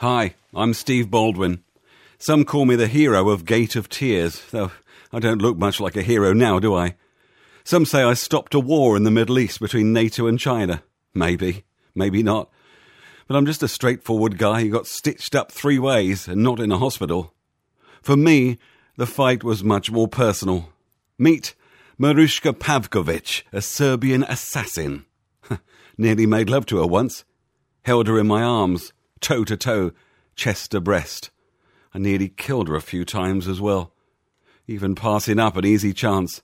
Hi, I'm Steve Baldwin. Some call me the hero of Gate of Tears, though I don't look much like a hero now, do I? Some say I stopped a war in the Middle East between NATO and China. Maybe, maybe not. But I'm just a straightforward guy who got stitched up three ways and not in a hospital. For me, the fight was much more personal. Meet Maruška Pavkovic, a Serbian assassin. Nearly made love to her once. Held her in my arms, toe to toe, chest to breast. I nearly killed her a few times as well. Even passing up an easy chance.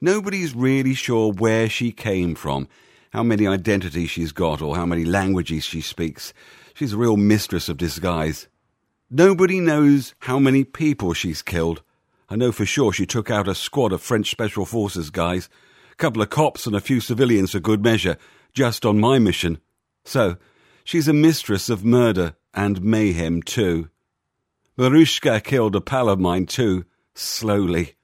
Nobody's really sure where she came from, how many identities she's got, or how many languages she speaks. She's a real mistress of disguise. Nobody knows how many people she's killed. I know for sure she took out a squad of French Special Forces guys, a couple of cops and a few civilians for good measure, just on my mission. So, she's a mistress of murder and mayhem too. Maruška killed a pal of mine too, slowly.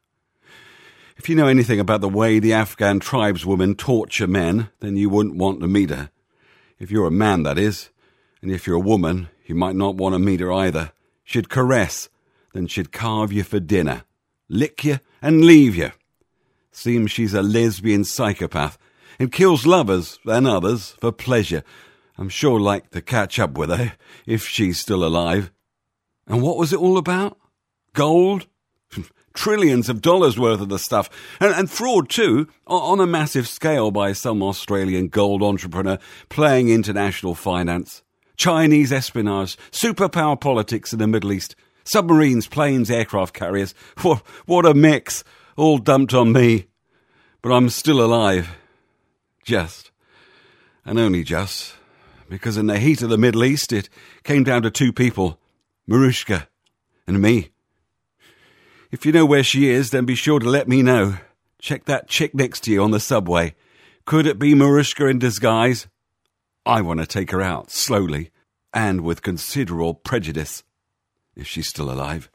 If you know anything about the way the Afghan tribeswomen torture men, then you wouldn't want to meet her. If you're a man, that is. And if you're a woman, you might not want to meet her either. She'd caress, then she'd carve you for dinner, lick you, and leave you. Seems she's a lesbian psychopath, and kills lovers and others for pleasure. I'm sure like to catch up with her, if she's still alive. And what was it all about? Gold? trillions of dollars worth of the stuff. And, and, fraud, too, on a massive scale by some Australian gold entrepreneur playing international finance. Chinese espionage, superpower politics in the Middle East, submarines, planes, aircraft carriers. What, what a mix, all dumped on me. But I'm still alive. Just. And only just. Because in the heat of the Middle East, it came down to two people Maruška and me. If you know where she is, then be sure to let me know. Check that chick next to you on the subway. Could it be Maruška in disguise? I want to take her out, slowly, and with considerable prejudice, if she's still alive.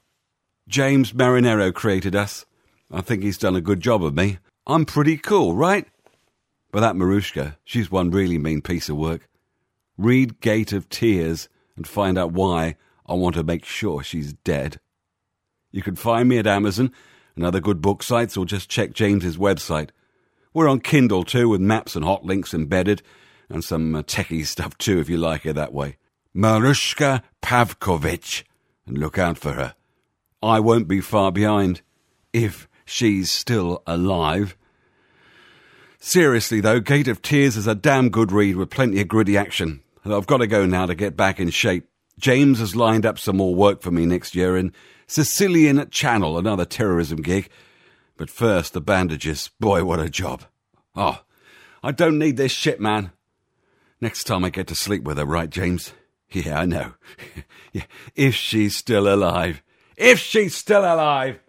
James Marinero created us. I think he's done a good job of me. I'm pretty cool, right? But that Maruška, she's one really mean piece of work. Read Gate of Tears and find out why I want to make sure she's dead. You can find me at Amazon and other good book sites or just check James's website. We're on Kindle too with maps and hot links embedded and some uh, techie stuff too if you like it that way. Maruška Pavkovic. And look out for her. I won't be far behind if she's still alive. Seriously though, Gate of Tears is a damn good read with plenty of gritty action. And I've got to go now to get back in shape. James has lined up some more work for me next year in Sicilian Channel, another terrorism gig. But first, the bandages. Boy, what a job. Oh, I don't need this shit, man. Next time I get to sleep with her, right, James? Yeah, I know. if she's still alive. If she's still alive!